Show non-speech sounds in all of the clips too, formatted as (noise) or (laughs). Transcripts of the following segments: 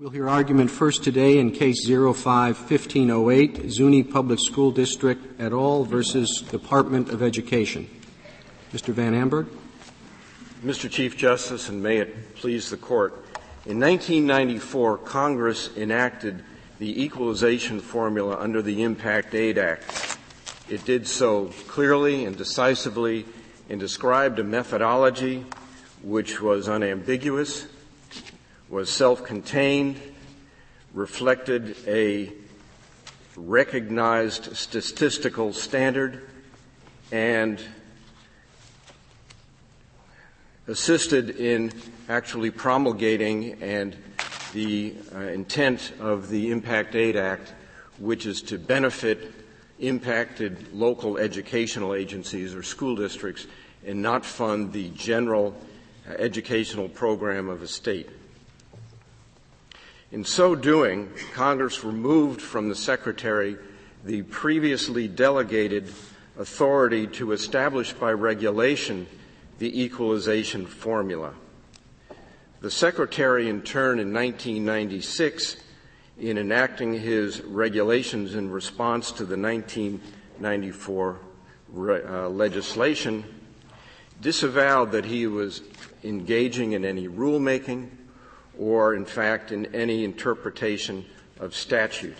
We'll hear argument first today in case 05-1508, Zuni Public School District et al. versus Department of Education. Mr. Van Amberg. Mr. Chief Justice, and may it please the Court, in 1994, Congress enacted the equalization formula under the Impact Aid Act. It did so clearly and decisively and described a methodology which was unambiguous was self-contained, reflected a recognized statistical standard, and assisted in actually promulgating and the uh, intent of the Impact Aid Act, which is to benefit impacted local educational agencies or school districts and not fund the general uh, educational program of a state. In so doing, Congress removed from the Secretary the previously delegated authority to establish by regulation the equalization formula. The Secretary, in turn, in 1996, in enacting his regulations in response to the 1994 re- uh, legislation, disavowed that he was engaging in any rulemaking or, in fact, in any interpretation of statute.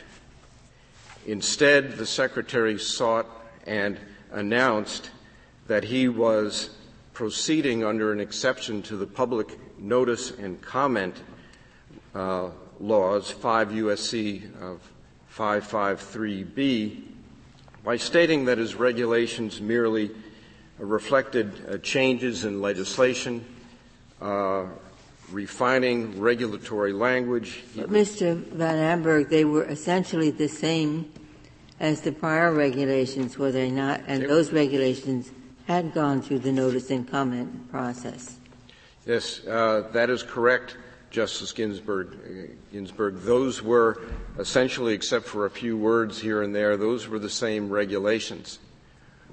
Instead, the Secretary sought and announced that he was proceeding under an exception to the public notice and comment uh, laws, 5 USC of 553B, by stating that his regulations merely reflected uh, changes in legislation, uh, refining regulatory language. But Mr. Van Amberg, they were essentially the same as the prior regulations, were they not? And those regulations had gone through the notice and comment process. Yes, uh, that is correct, Justice Ginsburg. Ginsburg. Those were essentially, except for a few words here and there, those were the same regulations,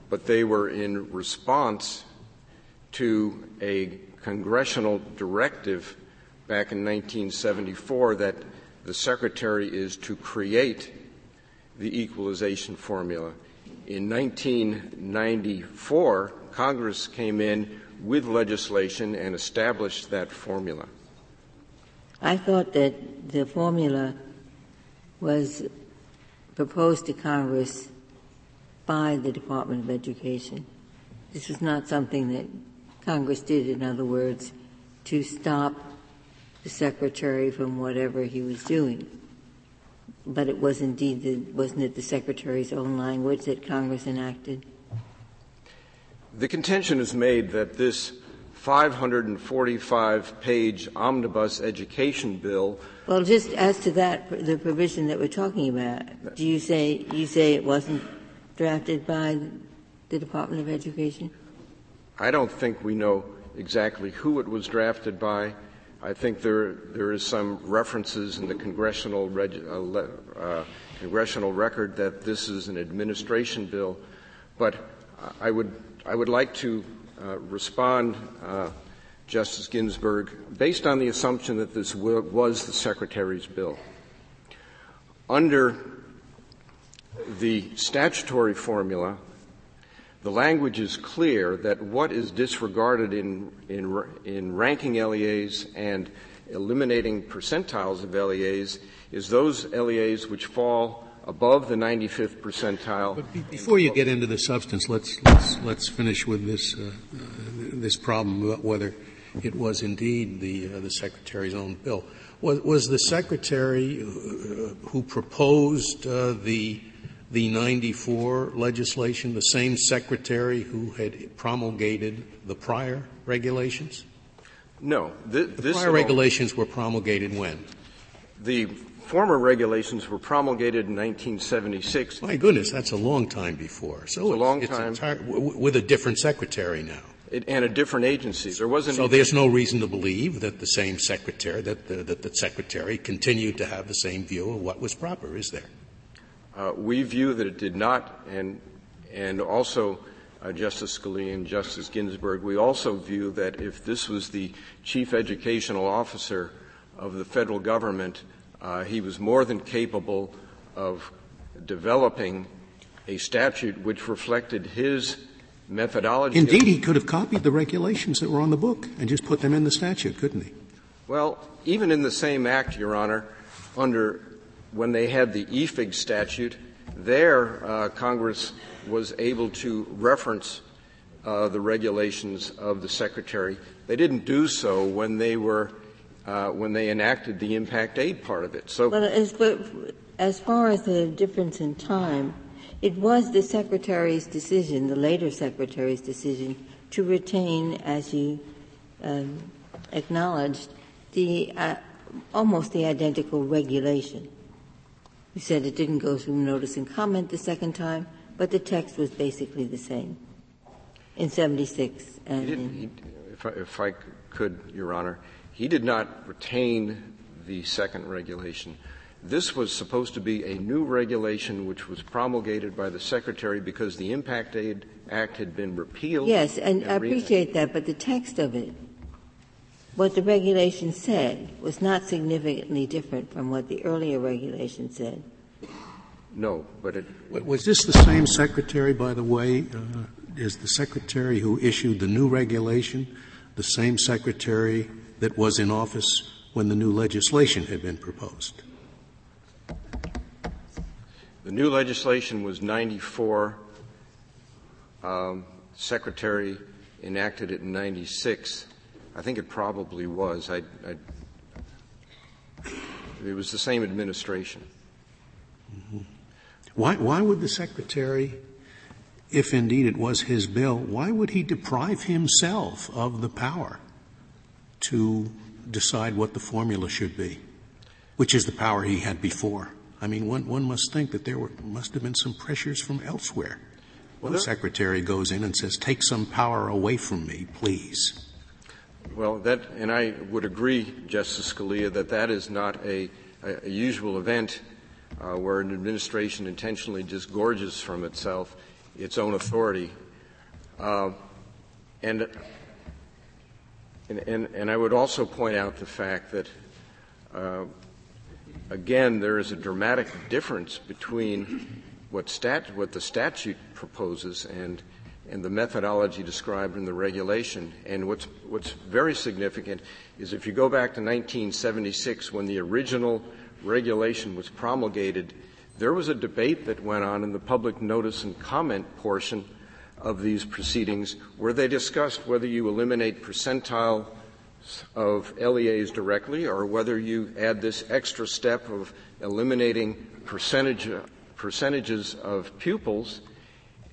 but they were in response to a congressional directive back in 1974 that the secretary is to create the equalization formula. In 1994, Congress came in with legislation and established that formula. I thought that the formula was proposed to Congress by the Department of Education. This was not something that Congress did, in other words, to stop the secretary from whatever he was doing. But it was indeed, the, wasn't it the secretary's own language that Congress enacted? The contention is made that this 545 page omnibus education bill. Well, just as to that, the provision that we're talking about, do you say, you say it wasn't drafted by the Department of Education? I don't think we know exactly who it was drafted by. I think there there is some references in the congressional reg, uh, uh, congressional record that this is an administration bill, but I would I would like to uh, respond, uh, Justice Ginsburg, based on the assumption that this was the Secretary's bill. Under the statutory formula, the language is clear that what is disregarded in, in, in ranking LEAs and eliminating percentiles of LEAs is those LEAs which fall above the 95th percentile. But be- before you get into the substance, let's let's, let's finish with this uh, uh, this problem about whether it was indeed the uh, the secretary's own bill. Was, was the secretary who, proposed uh, the the 94 legislation, the same secretary who had promulgated the prior regulations? No. Th- the prior regulations were promulgated when? The former regulations were promulgated in 1976. My goodness, that's a long time before. So it's, it's a long it's time. Entire, w- with a different secretary now. It, and a different agency. There wasn't. So there's no reason to believe that the same secretary, that the, that the secretary continued to have the same view of what was proper, is there? Uh, we view that it did not, and and also uh, Justice Scalia and Justice Ginsburg, we also view that if this was the chief educational officer of the federal government, uh, he was more than capable of developing a statute which reflected his methodology. Indeed, he could have copied the regulations that were on the book and just put them in the statute, couldn't he? Well, even in the same act, Your Honor, under when they had the EFIG statute, there uh, Congress was able to reference uh, the regulations of the Secretary. They didn't do so when they were uh, when they enacted the impact aid part of it. So, as, as far as the difference in time, it was the Secretary's decision, the later Secretary's decision, to retain, as you um, acknowledged, the uh, almost the identical regulation. You said it didn't go through notice and comment the second time, but the text was basically the same in 76 and if, I, if I could, Your Honor, he did not retain the second regulation. This was supposed to be a new regulation which was promulgated by the Secretary because the Impact Aid Act had been repealed. Yes, and, and I appreciate that, but the text of it, what the regulation said, was not significantly different from what the earlier regulation said. No, but it. Was this the same Secretary, by the way? Uh, is the Secretary who issued the new regulation the same Secretary that was in office when the new legislation had been proposed? The new legislation was 94. Um, Secretary enacted it in 96. I think it probably was. I, I, it was the same administration. Mm-hmm. Why, why would the Secretary, if indeed it was his bill, why would he deprive himself of the power to decide what the formula should be, which is the power he had before? I mean, one, one must think that there were, must have been some pressures from elsewhere. Well, the secretary goes in and says, "Take some power away from me, please." Well, that, and I would agree, Justice Scalia, that that is not a, a, a usual event uh, where an administration intentionally disgorges from itself its own authority. Uh, and, and, and, I would also point out the fact that uh, again, there is a dramatic difference between what, stat, what the statute proposes and, and the methodology described in the regulation. And what's, what's very significant is if you go back to 1976 when the original regulation was promulgated, there was a debate that went on in the public notice and comment portion of these proceedings where they discussed whether you eliminate percentile of LEAs directly or whether you add this extra step of eliminating percentage, percentages of pupils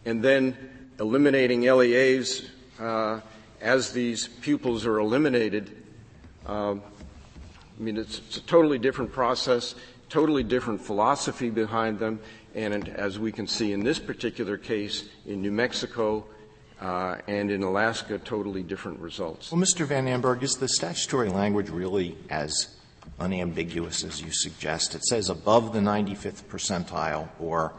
and then eliminating LEAs uh, as these pupils are eliminated. Uh, I mean, it's, it's, a totally different process, totally different philosophy behind them, and as we can see in this particular case in New Mexico, uh, and in Alaska, totally different results. Well, Mr. Van Amberg, is the statutory language really as unambiguous as you suggest? It says above the 95th percentile or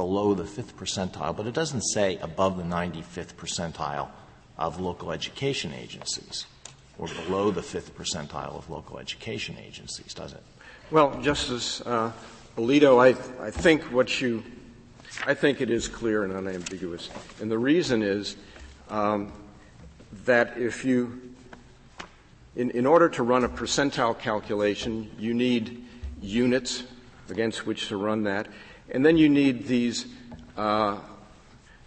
below the 5th percentile, but it doesn't say above the 95th percentile of local education agencies or below the 5th percentile of local education agencies, does it? Well, Justice uh, Alito, I, I think what you I think it is clear and unambiguous. And the reason is um, that if you, in, in order to run a percentile calculation, you need units against which to run that, and then you need these uh,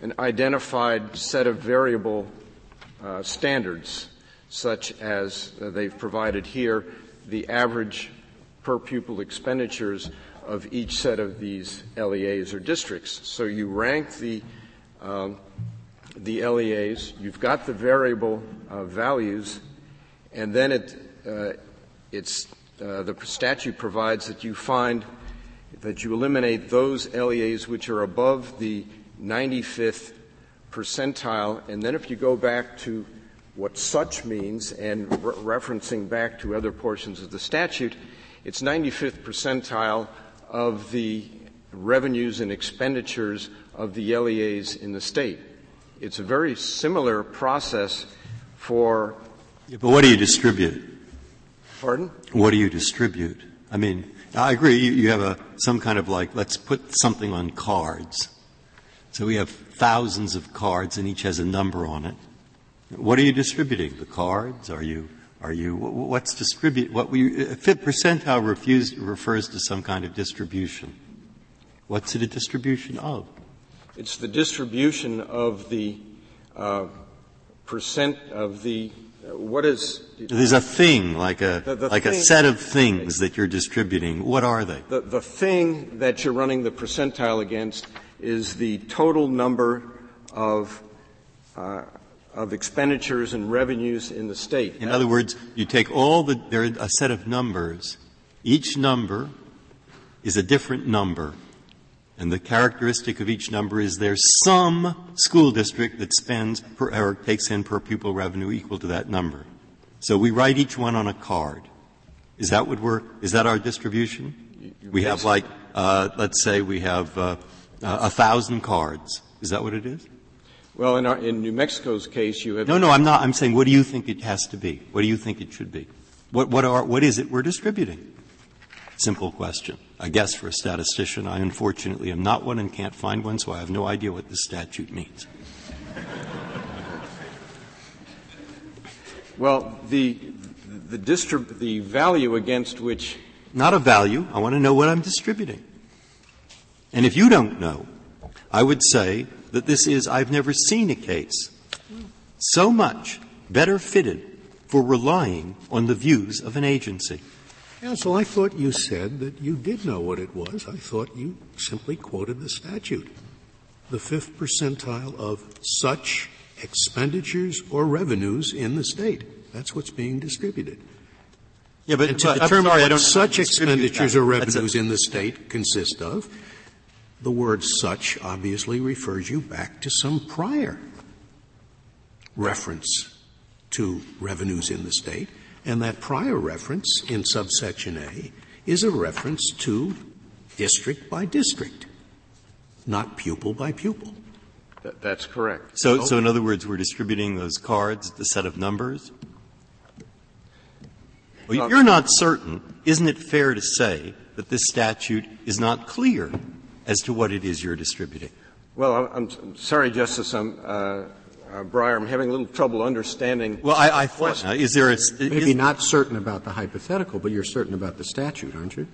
an identified set of variable uh, standards, such as uh, they've provided here, the average per pupil expenditures of each set of these LEAs or districts. So you rank the um, the LEAs, you've got the variable uh, values, and then it, uh, it's, uh, the statute provides that you find that you eliminate those LEAs which are above the 95th percentile, and then if you go back to what such means and re- referencing back to other portions of the statute, it's 95th percentile of the revenues and expenditures of the LEAs in the state. It's a very similar process for. Yeah, but what do you distribute? Pardon? What do you distribute? I mean, I agree, you, have a, some kind of like, let's put something on cards. So we have thousands of cards and each has a number on it. What are you distributing? The cards? Are you, are you, what's distribute, what we, fifth percentile refused, refers to some kind of distribution. What's it a distribution of? It's the distribution of the uh, percent of the what is there's a thing like a the, the like thing, a set of things that you're distributing what are they the, the thing that you're running the percentile against is the total number of uh, of expenditures and revenues in the state. In other words, you take all the there are a set of numbers. Each number is a different number. And the characteristic of each number is there's some school district that spends per, or takes in per pupil revenue equal to that number. So we write each one on a card. Is that what we're, is that our distribution? We have like, uh, let's say we have uh, a thousand cards. Is that what it is? Well, in, our, in New Mexico's case, you have. No, no, I'm not. I'm saying, what do you think it has to be? What do you think it should be? What, what, are, what is it we're distributing? Simple question. I guess for a statistician, I unfortunately am not one and can't find one, so I have no idea what this statute means. Well, the the, distrib- the value against which not a value. I want to know what I'm distributing. And if you don't know, I would say that this is I've never seen a case so much better fitted for relying on the views of an agency. Counsel, I thought you said that you did know what it was. I thought you simply quoted the statute. The fifth percentile of such expenditures or revenues in the state. That's what's being distributed. Yeah, but and to but, determine sorry, what such expenditures that. or revenues in the state consist of, the word such obviously refers you back to some prior reference to revenues in the state. And that prior reference in subsection A is a reference to district by district, not pupil by pupil. That, that's correct. So, so in other words, we're distributing those cards, the set of numbers? Well, if you're not certain, isn't it fair to say that this statute is not clear as to what it is you're distributing? Well, I'm, I'm sorry, Justice. I'm, uh, uh, Breyer, I'm having a little trouble understanding. Well, I, I thought, uh, is there a, maybe is, not certain about the hypothetical, but you're certain about the statute, aren't you?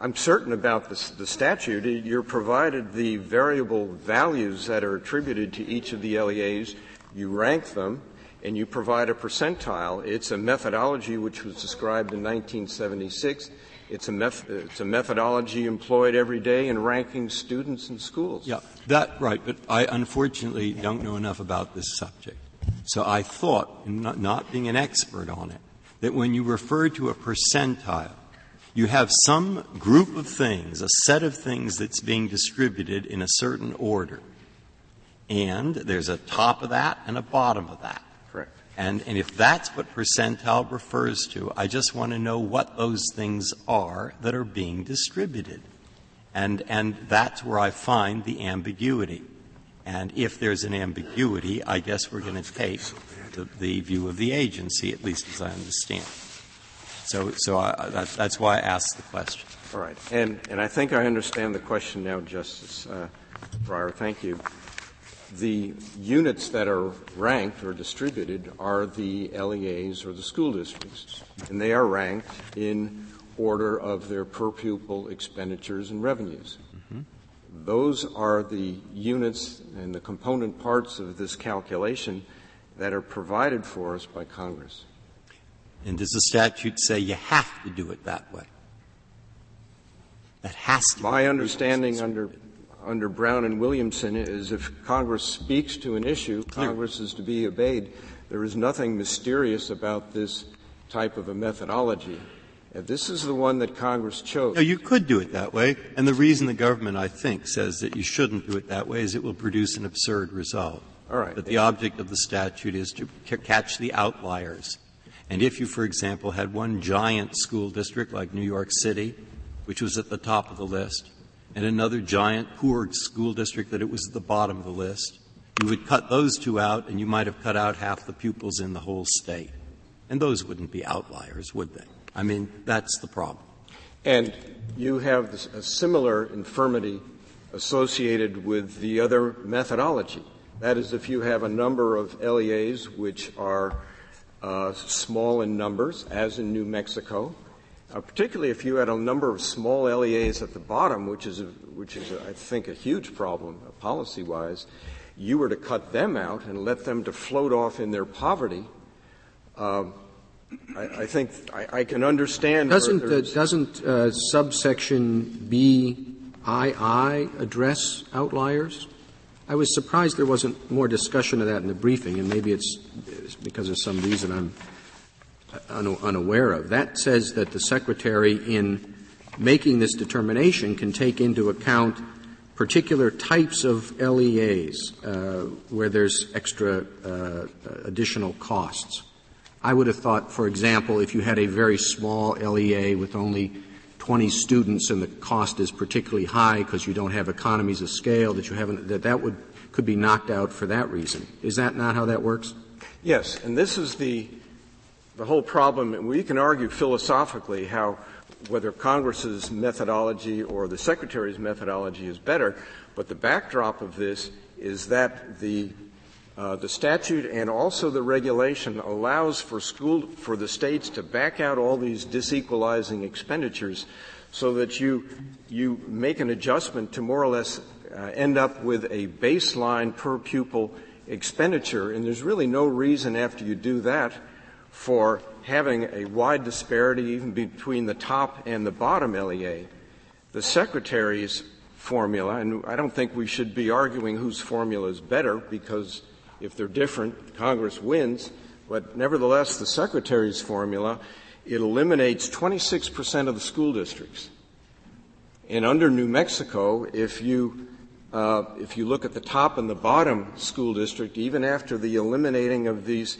I'm certain about the, the statute. You're provided the variable values that are attributed to each of the LEAs. You rank them, and you provide a percentile. It's a methodology which was described in 1976. It's a, meth- it's a methodology employed every day in ranking students in schools. Yeah, that right. But I unfortunately don't know enough about this subject. So I thought, not, not being an expert on it, that when you refer to a percentile, you have some group of things, a set of things that's being distributed in a certain order. And there's a top of that and a bottom of that. And, and if that's what percentile refers to, I just want to know what those things are that are being distributed. And, and that's where I find the ambiguity. And if there's an ambiguity, I guess we're going to take the, the, view of the agency, at least as I understand. So, so I, that, that's why I asked the question. All right. And, and I think I understand the question now, Justice uh, Breyer. Thank you the units that are ranked or distributed are the LEAs or the school districts, and they are ranked in order of their per pupil expenditures and revenues. Mm-hmm. Those are the units and the component parts of this calculation that are provided for us by Congress. And does the statute say you have to do it that way? That has to. My understanding under under Brown and Williamson is if Congress speaks to an issue, Congress is to be obeyed. There is nothing mysterious about this type of a methodology. And this is the one that Congress chose. No, you could do it that way. And the reason the government, I think, says that you shouldn't do it that way is it will produce an absurd result. All right. That the object of the statute is to catch the outliers. And if you, for example, had one giant school district like New York City, which was at the top of the list, and another giant poor school district that it was at the bottom of the list, you would cut those two out and you might have cut out half the pupils in the whole state. And those wouldn't be outliers, would they? I mean, that's the problem. And you have a similar infirmity associated with the other methodology. That is, if you have a number of LEAs which are uh, small in numbers, as in New Mexico, uh, particularly if you had a number of small LEAs at the bottom, which is, a, which is, a, I think, a huge problem uh, policy-wise, you were to cut them out and let them to float off in their poverty. Uh, I, I, think I, I, can understand. Doesn't uh, doesn't uh, subsection B II address outliers? I was surprised there wasn't more discussion of that in the briefing, and maybe it's, it's because of some reason I'm unaware of. That says that the Secretary, in making this determination, can take into account particular types of LEAs uh, where there's extra uh, additional costs. I would have thought, for example, if you had a very small LEA with only 20 students and the cost is particularly high because you don't have economies of scale that you haven't that that would could be knocked out for that reason. Is that not how that works? Yes, and this is the the whole problem. We can argue philosophically how whether Congress's methodology or the Secretary's methodology is better, but the backdrop of this is that the uh, the statute and also the regulation allows for school for the states to back out all these disequalizing expenditures so that you you make an adjustment to more or less uh, end up with a baseline per pupil expenditure and there's really no reason after you do that for having a wide disparity even between the top and the bottom LEA. The secretary's formula, and I don't think we should be arguing whose formula is better because if they're different, Congress wins. But nevertheless, the Secretary's formula, it eliminates 26% of the school districts. And under New Mexico, if you, uh, if you look at the top and the bottom school district, even after the eliminating of these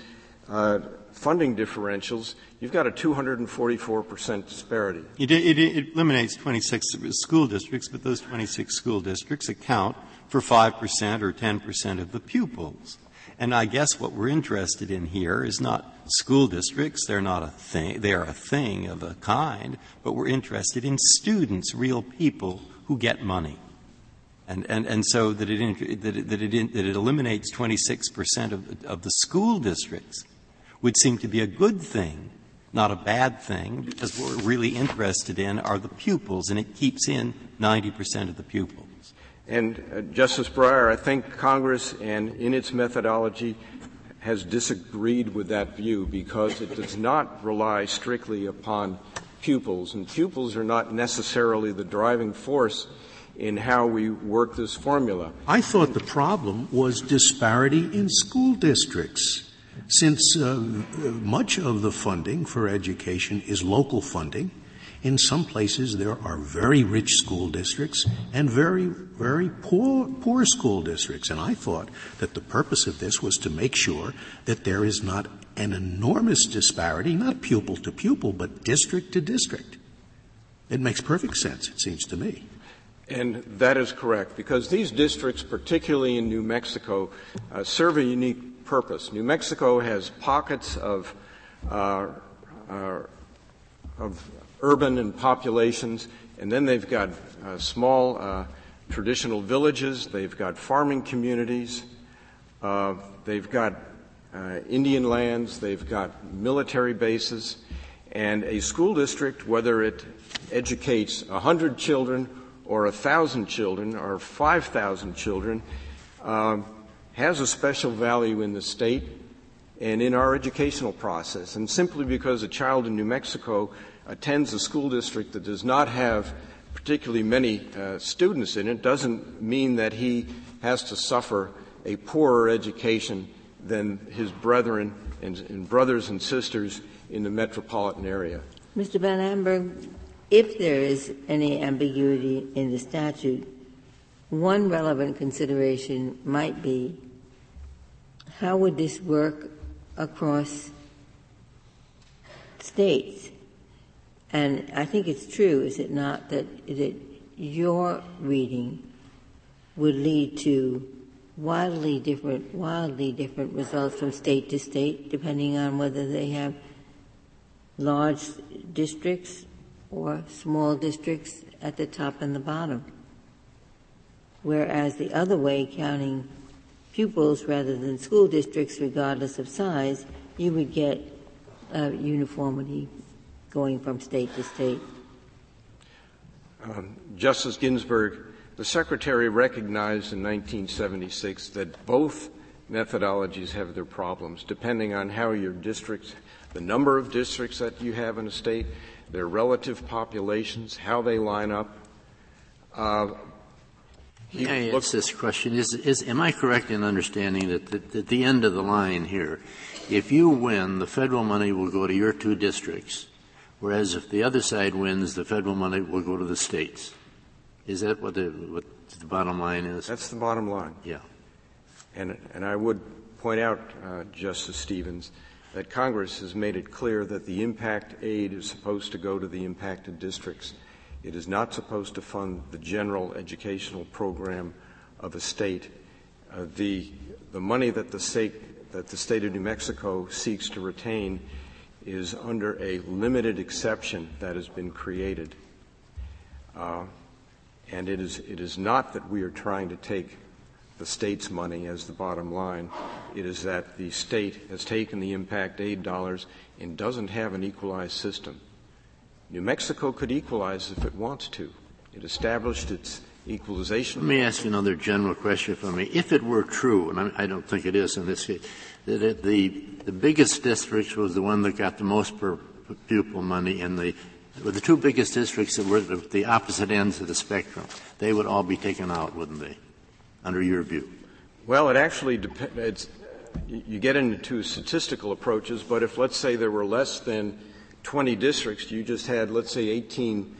uh, funding differentials, you've got a 244% disparity. It, it, it, eliminates 26 school districts, but those 26 school districts account for 5% or 10% of the pupils. And I guess what we're interested in here is not school districts. They're not a thing. They are a thing of a kind. But we're interested in students, real people who get money. And, and, and so that it, that it, that it, that it eliminates 26% of, of the school districts would seem to be a good thing, not a bad thing, because what we're really interested in are the pupils, and it keeps in 90% of the pupils. And uh, Justice Breyer, I think Congress and in its methodology has disagreed with that view because it does not rely strictly upon pupils, and pupils are not necessarily the driving force in how we work this formula. I thought the problem was disparity in school districts. Since uh, much of the funding for education is local funding, in some places there are very rich school districts and very, very poor, poor school districts. And I thought that the purpose of this was to make sure that there is not an enormous disparity, not pupil to pupil, but district to district. It makes perfect sense, it seems to me. And that is correct, because these districts, particularly in New Mexico, uh, serve a unique purpose. New Mexico has pockets of, uh, uh, of urban and populations, and then they've got uh, small uh, traditional villages, they've got farming communities, uh, they've got uh, Indian lands, they've got military bases, and a school district, whether it educates hundred children or thousand children or five thousand children, um, has a special value in the state and in our educational process. And simply because a child in New Mexico attends a school district that does not have particularly many uh, students in it doesn't mean that he has to suffer a poorer education than his brethren and, and brothers and sisters in the metropolitan area. Mr. Van Amberg, if there is any ambiguity in the statute, one relevant consideration might be how would this work across states? And I think it's true, is it not, that, that your reading would lead to wildly different, wildly different results from state to state, depending on whether they have large districts or small districts at the top and the bottom. Whereas the other way, counting pupils rather than school districts, regardless of size, you would get uh, uniformity going from state to state. Um, Justice Ginsburg, the Secretary recognized in 1976 that both methodologies have their problems, depending on how your districts, the number of districts that you have in a state, their relative populations, how they line up. Uh, May I ask this question? Is, is, am I correct in understanding that, that at the end of the line here, if you win, the federal money will go to your two districts, whereas if the other side wins, the federal money will go to the states? Is that what the, what the bottom line is? That's the bottom line. Yeah. And, and I would point out, uh, Justice Stevens, that Congress has made it clear that the impact aid is supposed to go to the impacted districts. It is not supposed to fund the general educational program of a state. Uh, the, the money that the state, that the state of New Mexico seeks to retain is under a limited exception that has been created. Uh, and it is, it is not that we are trying to take the state's money as the bottom line. It is that the state has taken the impact aid dollars and doesn't have an equalized system. New Mexico could equalize if it wants to. It established its equalization. Let me ask you another general question for me. If it were true, and I don't think it is in this case, that it, the, the biggest district was the one that got the most per pupil money and the the two biggest districts that were at the opposite ends of the spectrum, they would all be taken out, wouldn't they, under your view? Well, it actually depends. You get into statistical approaches, but if let's say there were less than 20 districts, you just had, let's say, 18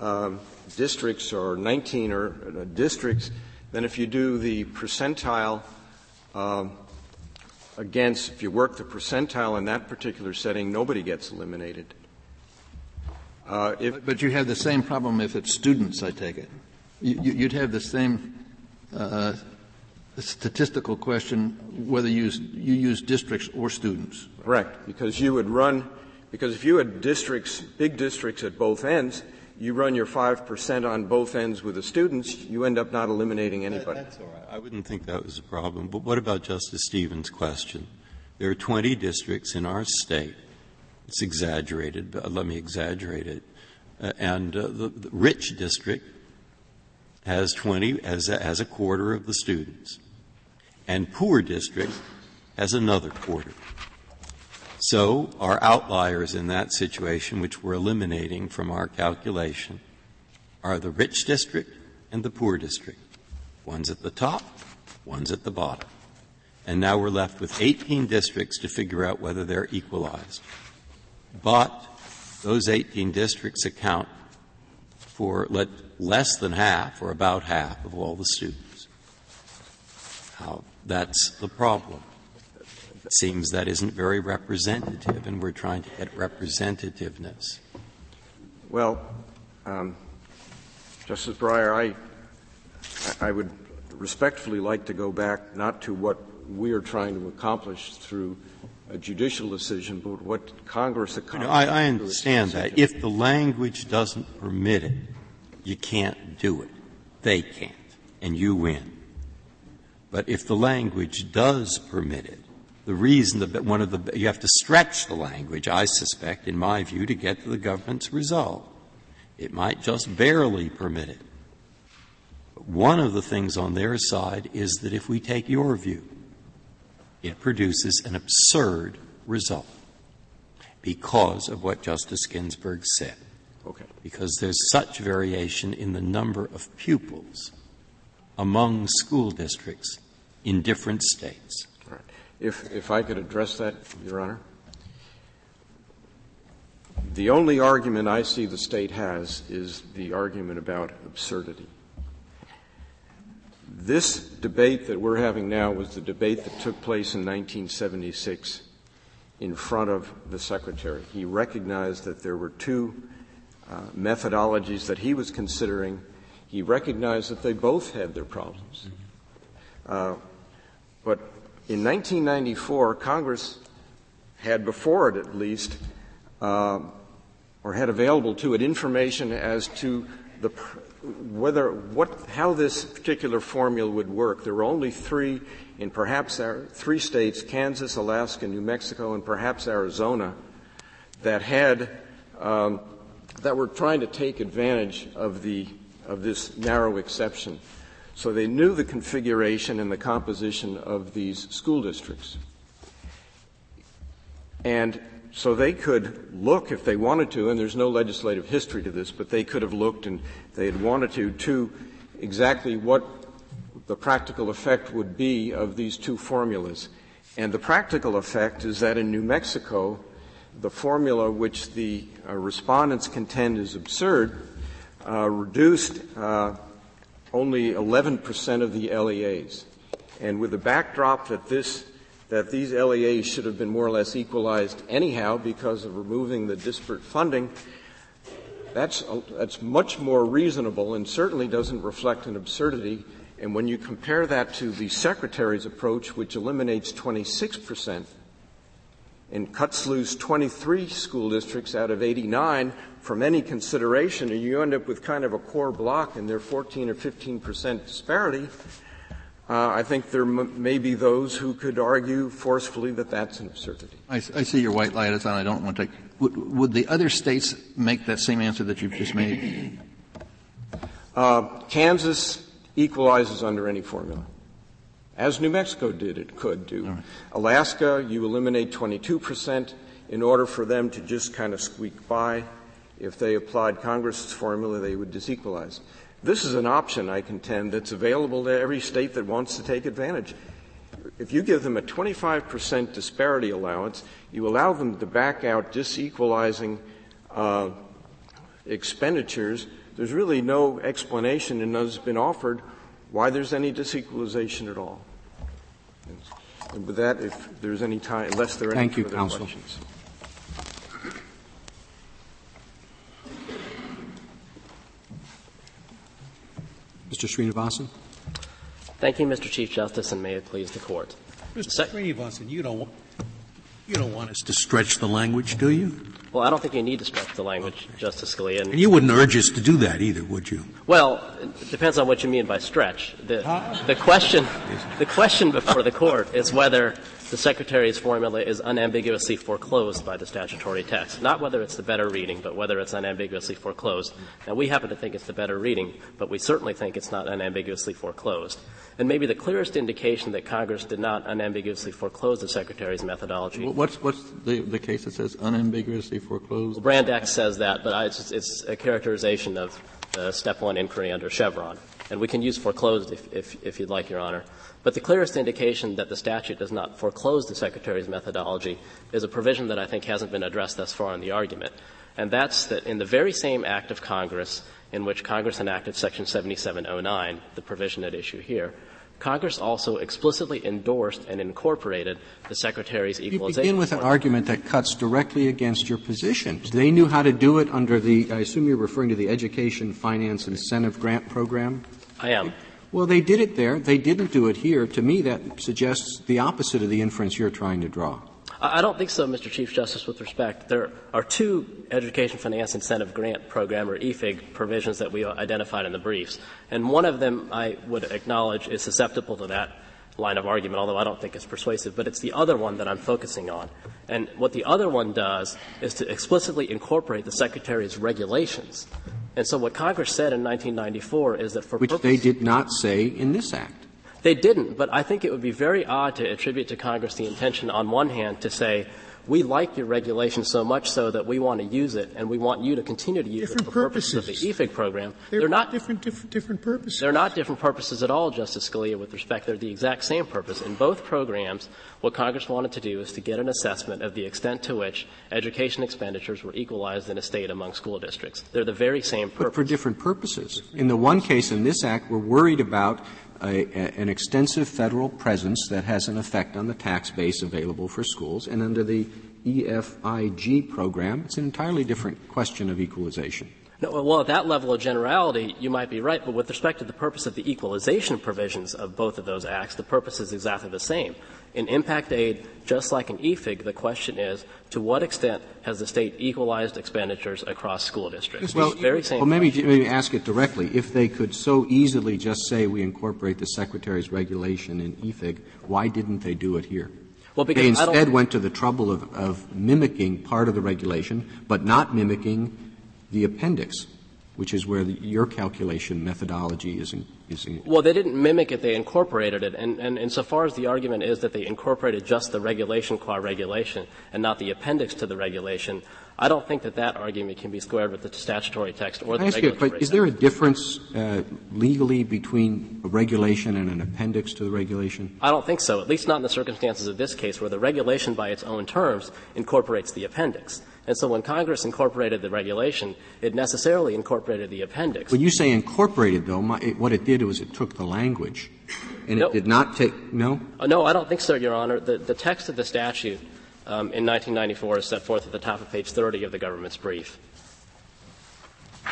um, districts or 19 or uh, districts, then if you do the percentile um, against, if you work the percentile in that particular setting, nobody gets eliminated. Uh, if, but you have the same problem if it's students, I take it. You, would have the same uh, statistical question whether you use, you use districts or students. Correct, because you would run because if you had districts, big districts at both ends, you run your 5% on both ends with the students, you end up not eliminating anybody. That, that's all right. I wouldn't think that was a problem. But what about Justice Stevens' question? There are 20 districts in our state. It's exaggerated, but let me exaggerate it. Uh, and uh, the, the, rich district has 20 has a, as a quarter of the students. And poor district has another quarter. So our outliers in that situation, which we're eliminating from our calculation, are the rich district and the poor district. One's at the top, one's at the bottom. And now we're left with 18 districts to figure out whether they're equalized. But those 18 districts account for less than half or about half of all the students. Now, that's the problem. It seems that isn't very representative, and we're trying to get representativeness. Well, um, Justice Breyer, I, I would respectfully like to go back not to what we are trying to accomplish through a judicial decision, but what Congress accomplished. Know, I, I understand that. If the language doesn't permit it, you can't do it. They can't, and you win. But if the language does permit it, the reason that one of the you have to stretch the language, I suspect, in my view, to get to the government's result. It might just barely permit it. But one of the things on their side is that if we take your view, it produces an absurd result because of what Justice Ginsburg said. Okay. Because there's such variation in the number of pupils among school districts in different states. If, if I could address that, Your Honor. The only argument I see the state has is the argument about absurdity. This debate that we're having now was the debate that took place in 1976 in front of the Secretary. He recognized that there were two uh, methodologies that he was considering. He recognized that they both had their problems. Uh, but in 1994, Congress had before it at least, uh, or had available to it information as to the whether what how this particular formula would work. There were only three in perhaps three states: Kansas, Alaska, New Mexico, and perhaps Arizona, that had um, that were trying to take advantage of the of this narrow exception. So they knew the configuration and the composition of these school districts. And so they could look if they wanted to, and there's no legislative history to this, but they could have looked and they had wanted to, to exactly what the practical effect would be of these two formulas. And the practical effect is that in New Mexico, the formula which the uh, respondents contend is absurd uh, reduced uh, only 11% of the LEAs. And with the backdrop that this that these LEAs should have been more or less equalized anyhow because of removing the disparate funding, that's, that's much more reasonable and certainly doesn't reflect an absurdity. And when you compare that to the Secretary's approach, which eliminates 26 percent and cuts loose 23 school districts out of 89 from any consideration, and you end up with kind of a core block and their 14 or 15 percent disparity, uh, I think there m- may be those who could argue forcefully that that's an absurdity. I, I see your white light is on. I don't want to take. Would, would, the other states make that same answer that you've just made? Uh, Kansas equalizes under any formula. As New Mexico did, it could do. Right. Alaska, you eliminate 22% in order for them to just kind of squeak by. If they applied Congress's formula, they would disequalize. This is an option, I contend, that's available to every state that wants to take advantage. If you give them a 25% disparity allowance, you allow them to back out disequalizing uh, expenditures. There's really no explanation, and has been offered, why there's any disequalization at all. And with that, if there's any time, unless there are Thank any you, further counsel. questions. Mr. Srinivasan. Thank you, Mr. Chief Justice, and may it please the Court. Mr. Se- Srinivasan, you don't, you don't want us to stretch the language, do you? Well, I don't think you need to stretch the language. Justice Scalia. And, and, you wouldn't urge us to do that either, would you? Well, it depends on what you mean by stretch. The, the question, the question before the Court is whether the Secretary's formula is unambiguously foreclosed by the statutory text. Not whether it's the better reading, but whether it's unambiguously foreclosed. Now, we happen to think it's the better reading, but we certainly think it's not unambiguously foreclosed. And maybe the clearest indication that Congress did not unambiguously foreclose the Secretary's methodology. What's, what's the, the case that says unambiguously foreclosed? Well, Brand X says that, but it's, it's a characterization of the step one inquiry under Chevron. And we can use foreclosed if, if, if you'd like, Your Honor. But the clearest indication that the statute does not foreclose the Secretary's methodology is a provision that I think hasn't been addressed thus far in the argument. And that's that in the very same act of Congress in which Congress enacted Section 7709, the provision at issue here, Congress also explicitly endorsed and incorporated the Secretary's equalization. You begin with an argument that cuts directly against your position. They knew how to do it under the, I assume you're referring to the Education Finance Incentive Grant Program? I am. Well, they did it there. They didn't do it here. To me, that suggests the opposite of the inference you're trying to draw. I don't think so, Mr. Chief Justice, with respect. There are two Education Finance Incentive Grant Program, or EFIG, provisions that we identified in the briefs. And one of them, I would acknowledge, is susceptible to that line of argument, although I don't think it's persuasive, but it's the other one that I'm focusing on. And what the other one does is to explicitly incorporate the Secretary's regulations and so what Congress said in 1994 is that for Which purpose, they did not say in this act. They didn't, but I think it would be very odd to attribute to Congress the intention on one hand to say, we like your regulation so much so that we want to use it, and we want you to continue to use different it for purposes. purposes of the EFIG program. They're, they're, not different, different, different purposes. They're not different purposes at all, Justice Scalia, with respect. They're the exact same purpose. In both programs, what Congress wanted to do is to get an assessment of the extent to which education expenditures were equalized in a state among school districts. They're the very same purpose. But for different purposes. In the one case in this act, we're worried about a, a, an extensive federal presence that has an effect on the tax base available for schools, and under the EFIG program, it's an entirely different question of equalization. No, well, at that level of generality, you might be right, but with respect to the purpose of the equalization provisions of both of those acts, the purpose is exactly the same. In impact aid, just like in EFIG, the question is, to what extent has the state equalized expenditures across school districts? Well, very same. Well, maybe, question. maybe ask it directly. If they could so easily just say we incorporate the Secretary's regulation in EFIG, why didn't they do it here? Well, because they instead went to the trouble of, of mimicking part of the regulation, but not mimicking the appendix, which is where the, your calculation methodology is, is in, Well, they didn't mimic it, they incorporated it. And, and insofar as the argument is that they incorporated just the regulation qua regulation and not the appendix to the regulation, I don't think that that argument can be squared with the statutory text or Can the I ask you, but is there a difference uh, legally between a regulation and an appendix to the regulation? I don't think so, at least not in the circumstances of this case where the regulation by its own terms incorporates the appendix. And so when Congress incorporated the regulation, it necessarily incorporated the appendix. When you say incorporated, though, my, it, what it did was it took the language, and No. it did not take. No. Uh, no, I don't think so, Your Honor. The, the text of the statute um, in 1994 is set forth at the top of page 30 of the government's brief.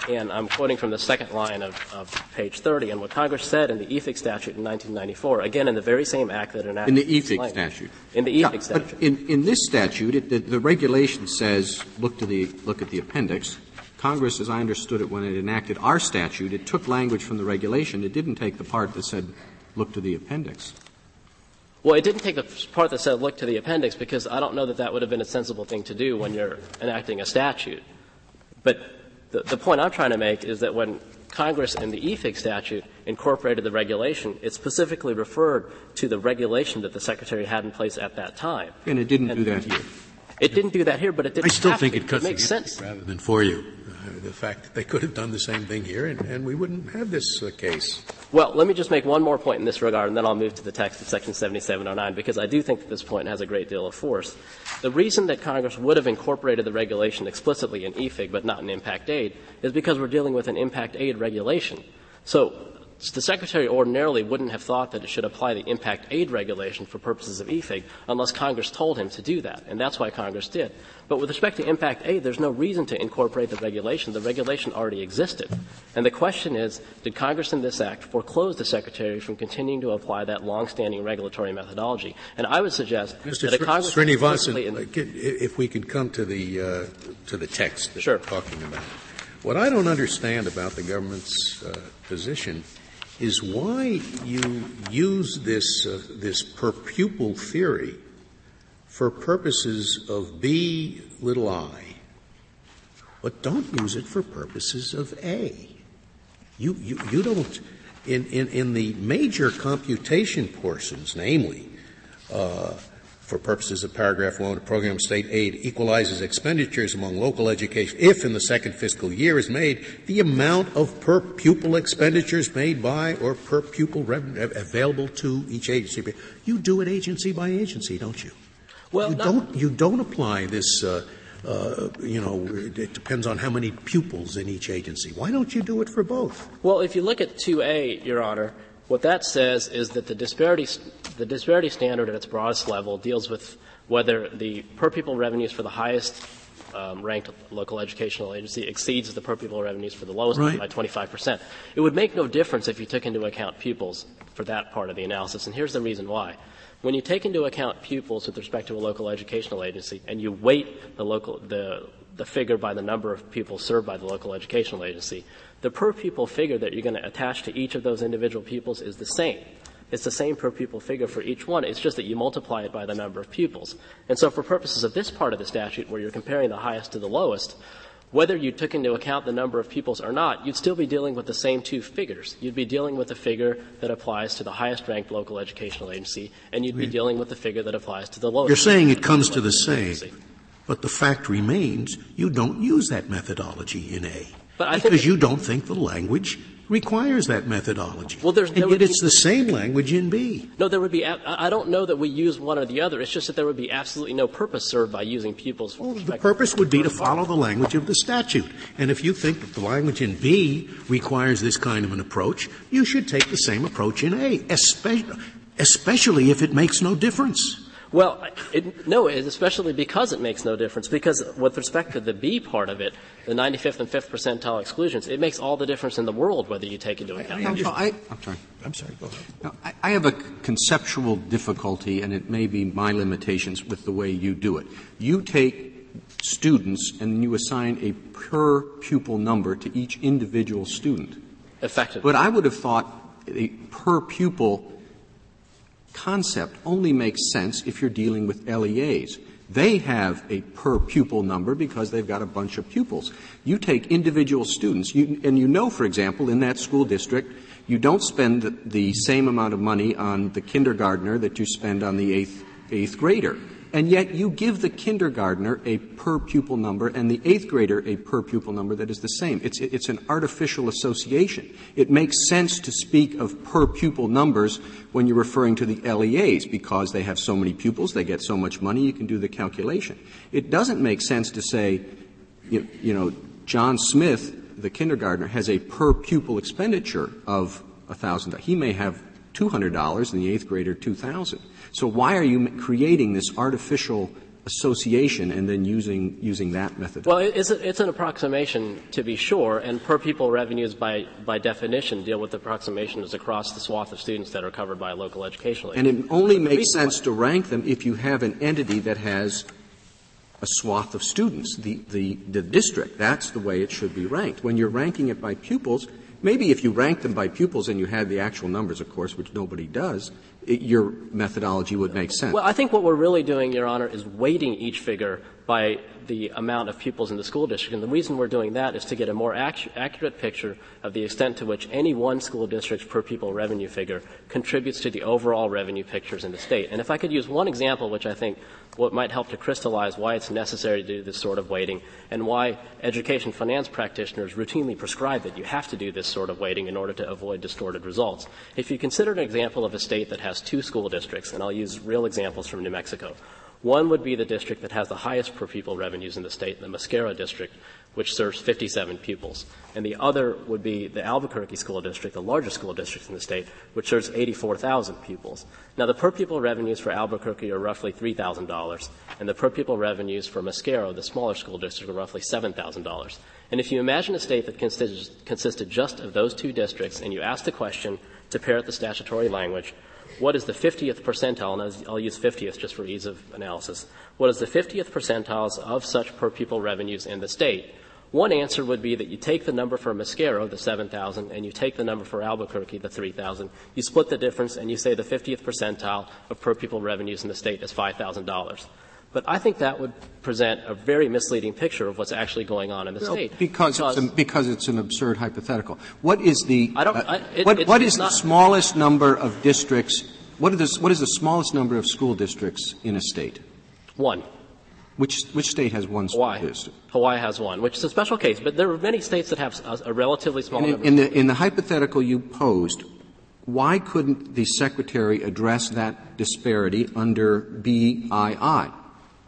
And I'm quoting from the second line of, of page 30. And what Congress said in the EFIG statute in 1994, again in the very same act that enacted In the EFIG language. statute. In the Yeah, statute. But in, in this statute, it, the, the regulation says, look to the, look at the appendix. Congress, as I understood it when it enacted our statute, it took language from the regulation. It didn't take the part that said, look to the appendix. Well, it didn't take the part that said look to the appendix because I don't know that that would have been a sensible thing to do when you're enacting a statute. But the, the point I'm trying to make is that when Congress in the EFIG statute incorporated the regulation, it specifically referred to the regulation that the Secretary had in place at that time. And it didn't do that here. It didn't do that here, but it didn't I still have think to. it cuts makes against sense. rather than for you. The fact that they could have done the same thing here, and, and we wouldn't have this uh, case. Well, let me just make one more point in this regard, and then I'll move to the text of Section 7709, because I do think that this point has a great deal of force. The reason that Congress would have incorporated the regulation explicitly in EFIG but not in impact aid is because we're dealing with an impact aid regulation. So the Secretary ordinarily wouldn't have thought that it should apply the impact aid regulation for purposes of EFIG unless Congress told him to do that, and that's why Congress did. But with respect to impact aid, there's no reason to incorporate the regulation. The regulation already existed. And the question is, did Congress in this act foreclose the Secretary from continuing to apply that longstanding regulatory methodology? And I would suggest Mr. that a Congress Srinivasan, in- uh, if we could come to the, uh, to the text that Sure. we're talking about. What I don't understand about the government's uh, position is why you use this, uh, this per pupil theory for purposes of B little i, but don't use it for purposes of A. You, you, you don't, in, in, in the major computation portions, namely, uh, for purposes of paragraph one, the program state aid equalizes expenditures among local education if in the second fiscal year is made the amount of per pupil expenditures made by or per pupil revenue available to each agency. You do it agency by agency, don't you? Well, you don't. You don't apply this. Uh, uh, you know, it depends on how many pupils in each agency. Why don't you do it for both? Well, if you look at 2A, Your Honor, what that says is that the disparity, the disparity standard at its broadest level deals with whether the per pupil revenues for the highest um, ranked local educational agency exceeds the per pupil revenues for the lowest Right. by 25 percent. It would make no difference if you took into account pupils for that part of the analysis, and here's the reason why. When you take into account pupils with respect to a local educational agency and you weight the local, the, the figure by the number of pupils served by the local educational agency, the per pupil figure that you're going to attach to each of those individual pupils is the same. It's the same per pupil figure for each one. It's just that you multiply it by the number of pupils. And so for purposes of this part of the statute where you're comparing the highest to the lowest, whether you took into account the number of pupils or not, you'd still be dealing with the same two figures. You'd be dealing with the figure that applies to the highest ranked local educational agency, and you'd be dealing with the figure that applies to the lowest. You're saying it comes to the same, agency. but the fact remains you don't use that methodology in A. But I think- because you don't think the language requires that methodology. Well, there's- and yet it's be- the same language in B. No, there would be. I I don't know that we use one or the other. It's just that there would be absolutely no purpose served by using pupils. Well, the purpose would be to follow the language of the statute. And if you think that the language in B requires this kind of an approach, you should take the same approach in A, especially, especially if it makes no difference. Well, it, no, especially because it makes no difference. Because with respect to the B part of it, the 95th and 5th percentile exclusions, it makes all the difference in the world whether you take into account. I, I, am sorry. I'm sorry. Go ahead. No, I, I have a conceptual difficulty, and it may be my limitations with the way you do it. You take students and you assign a per pupil number to each individual student. Effectively. But I would have thought a per pupil concept only makes sense if you're dealing with LEAs. They have a per pupil number because they've got a bunch of pupils. You take individual students, you, and you know, for example, in that school district, you don't spend the, the same amount of money on the kindergartner that you spend on the eighth, eighth grader and yet you give the kindergartner a per pupil number and the eighth grader a per pupil number that is the same. It's, it's an artificial association. It makes sense to speak of per pupil numbers when you're referring to the LEAs because they have so many pupils, they get so much money, you can do the calculation. It doesn't make sense to say, you, you know, John Smith, the kindergartner, has a per pupil expenditure of a thousand. He may have $200 and the eighth grader 2000 so why are you creating this artificial association and then using using that method? Well, it's, a, it's an approximation to be sure, and per pupil revenues by by definition deal with approximations across the swath of students that are covered by local educational And it only makes sense to rank them if you have an entity that has a swath of students. The, the, the district, that's the way it should be ranked. When you're ranking it by pupils, maybe if you rank them by pupils and you had the actual numbers, of course, which nobody does, your methodology would make sense. Well, I think what we're really doing, Your Honor, is weighting each figure by the amount of pupils in the school district. And the reason we're doing that is to get a more accurate picture of the extent to which any one school district's per pupil revenue figure contributes to the overall revenue pictures in the state. And if I could use one example, which I think what might help to crystallize why it's necessary to do this sort of weighting and why education finance practitioners routinely prescribe that you have to do this sort of weighting in order to avoid distorted results. If you consider an example of a state that has two school districts, and I'll use real examples from New Mexico, one would be the district that has the highest per pupil revenues in the state, the Mosquero district, which serves 57 pupils. And the other would be the Albuquerque School District, the largest school district in the state, which serves 84,000 pupils. Now, the per pupil revenues for Albuquerque are roughly $3,000, and the per pupil revenues for Mosquero, the smaller school district, are roughly $7,000. And if you imagine a state that consisted just of those two districts, and you ask the question to parrot the statutory language, what is the 50th percentile, and I'll use 50th just for ease of analysis, what is the 50th percentiles of such per pupil revenues in the state? One answer would be that you take the number for Mosquero, the 7,000, and you take the number for Albuquerque, the 3,000. You split the difference and you say the 50th percentile of per pupil revenues in the state is $5,000. But I think that would present a very misleading picture of what's actually going on in the well, state. Because, because, it's, a, because it's an absurd hypothetical. What is the, I don't, uh, I, it, what, what is the smallest number of districts, what is, what is the smallest number of school districts in a state? One. Which, which state has one Hawaii. district? Hawaii has one, which is a special case, but there are many states that have a, a relatively small in, number. In the, in the hypothetical you posed, why couldn't the Secretary address that disparity under BII?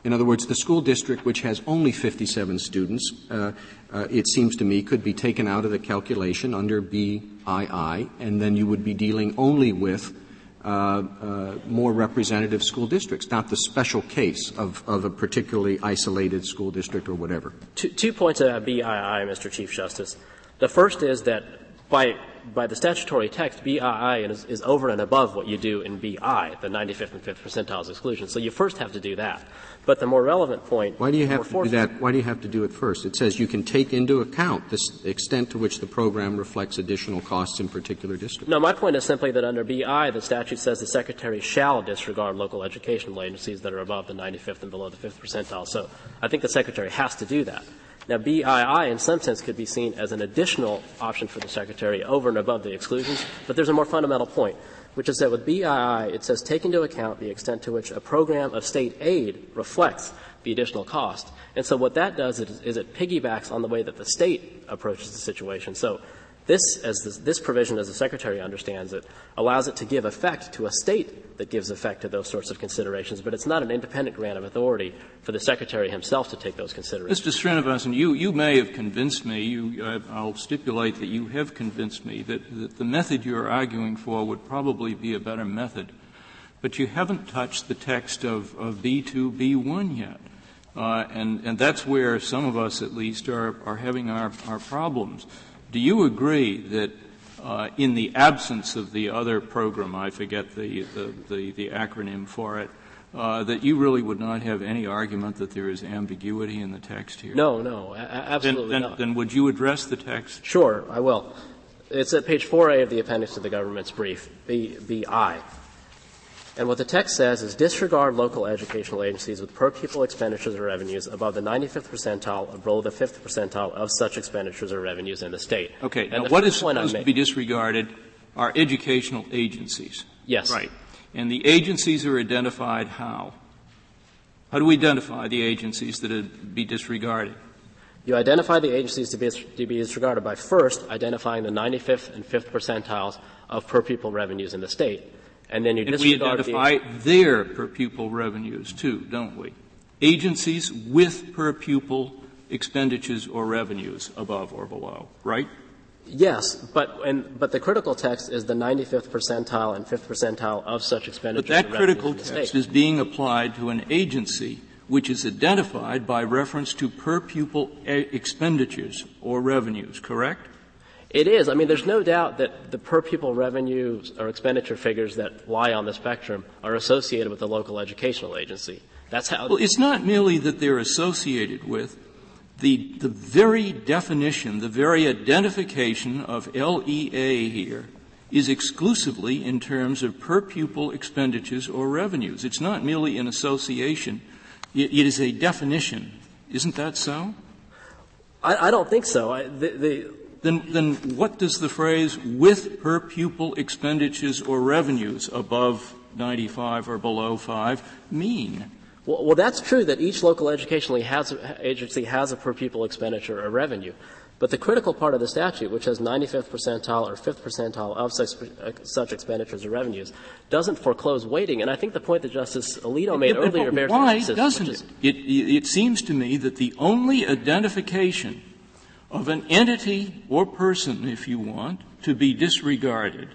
In other words, the school district, which has only 57 students, uh, uh, it seems to me, could be taken out of the calculation under BII, and then you would be dealing only with uh, uh, more representative school districts, not the special case of, of a particularly isolated school district or whatever. Two, two points about BII, Mr. Chief Justice. The first is that by by the statutory text, BII is, is, over and above what you do in BI, the 95th and 5th percentiles exclusion. So you first have to do that. But the more relevant point. Why do you have to do that? Why do you have to do it first? It says you can take into account the extent to which the program reflects additional costs in particular districts. No, my point is simply that under BI, the statute says the secretary shall disregard local educational agencies that are above the 95th and below the 5th percentile. So I think the secretary has to do that. Now, BII, in some sense, could be seen as an additional option for the secretary over and above the exclusions, but there's a more fundamental point which is that with BII, it says take into account the extent to which a program of state aid reflects the additional cost. And so what that does is, is it piggybacks on the way that the state approaches the situation. So this, as this, this, provision, as the Secretary understands it, allows it to give effect to a state that gives effect to those sorts of considerations, but it's not an independent grant of authority for the Secretary himself to take those considerations. Mr. Srinivasan, you, you may have convinced me, you, uh, I'll stipulate that you have convinced me that, that the method you're arguing for would probably be a better method but you haven't touched the text of, of B2, B1 yet. Uh, and, and that's where some of us, at least, are, are having our, our problems. Do you agree that uh, in the absence of the other program, I forget the, the, the, the acronym for it, uh, that you really would not have any argument that there is ambiguity in the text here? No, no, a- absolutely then, then, not. Then would you address the text? Sure, I will. It's at page 4A of the appendix to the government's brief, B, BI. And what the text says is disregard local educational agencies with per pupil expenditures or revenues above the 95th percentile or below the 5th percentile of such expenditures or revenues in the state. Okay. And Now, what is first point I supposed to be disregarded are educational agencies. Yes. Right. And the agencies are identified how? How do we identify the agencies that would be disregarded? You identify the agencies to be, to be disregarded by first identifying the 95th and 5th percentiles of per pupil revenues in the state. And then you And we disregard the identify their per pupil revenues too, don't we? Agencies with per pupil expenditures or revenues above or below, right? Yes, but, and, but the critical text is the 95th percentile and 5th percentile of such expenditures. But that critical text is being applied to an agency which is identified by reference to per pupil e- eh, expenditures or revenues, correct? It is. I mean, there's no doubt that the per pupil revenue or expenditure figures that lie on the spectrum are associated with the local educational agency. That's how. Well, it's not merely that they're associated with the, the very definition, the very identification of LEA here is exclusively in terms of per pupil expenditures or revenues. It's not merely an association. It, it is a definition. Isn't that so? I, I don't think so. I, the, the, Then, then what does the phrase with per pupil expenditures or revenues above 95 or below 5 mean? well, well, that's true that each local educational has, agency has a per pupil expenditure or revenue. But the critical part of the statute, which has 95th percentile or 5th percentile of such, uh, such expenditures or revenues, doesn't foreclose weighting. And I think the point that Justice Alito made Yeah, earlier bears why emphasis, doesn't which is, it? it? It seems to me that the only identification of an entity or person, if you want, to be disregarded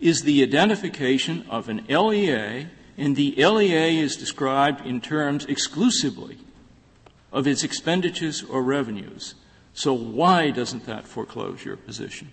is the identification of an LEA, and the LEA is described in terms exclusively of its expenditures or revenues. So why doesn't that foreclose your position?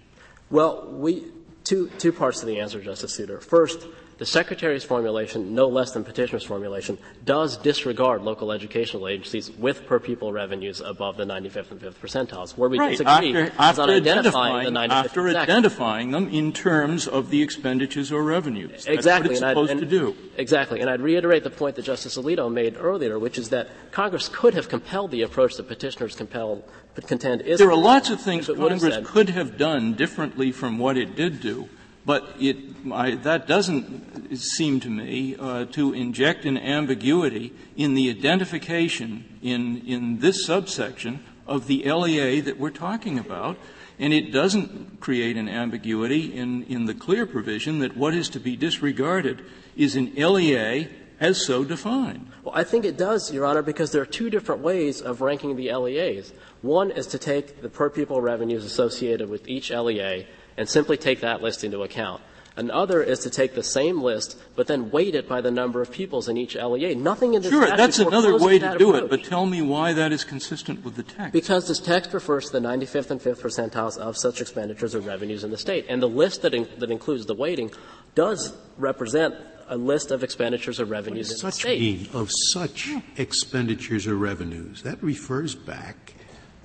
Well, we, two, two parts to the answer, Justice Souter. First, the Secretary's formulation, no less than petitioner's formulation, does disregard local educational agencies with per pupil revenues above the 95th and 5th percentiles. Where we right. disagree after, is after on identifying identifying, the 95th after identifying them in terms of the expenditures or revenues. That's Exactly. what it's supposed and- to do. Exactly. And I'd reiterate the point that Justice Alito made earlier, which is that Congress could have compelled the approach that petitioners compel, contend is. There are lots of things if it would have Congress could have done differently from what it did do, but it, that doesn't seem to me uh, to inject an ambiguity in the identification in, in this subsection of the LEA that we're talking about, and it doesn't create an ambiguity in, in the clear provision that what is to be disregarded is an LEA as so defined. Well, I think it does, Your Honor, because there are two different ways of ranking the LEAs. One is to take the per pupil revenues associated with each LEA and simply take that list into account. Another is to take the same list, but then weight it by the number of pupils in each LEA. Nothing in this Sure, that's another forecloses way to that do it, but tell me why that is consistent with the text. Because this text refers to the 95th and 5th percentiles of such expenditures or revenues in the state. And the list that, in, that includes the weighting does represent a list of expenditures or revenues in the Such state. mean of such expenditures or revenues. That refers back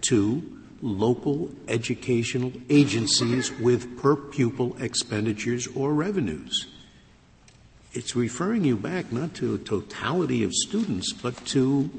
to local educational agencies with per pupil expenditures or revenues. It's referring you back not to a totality of students, but to,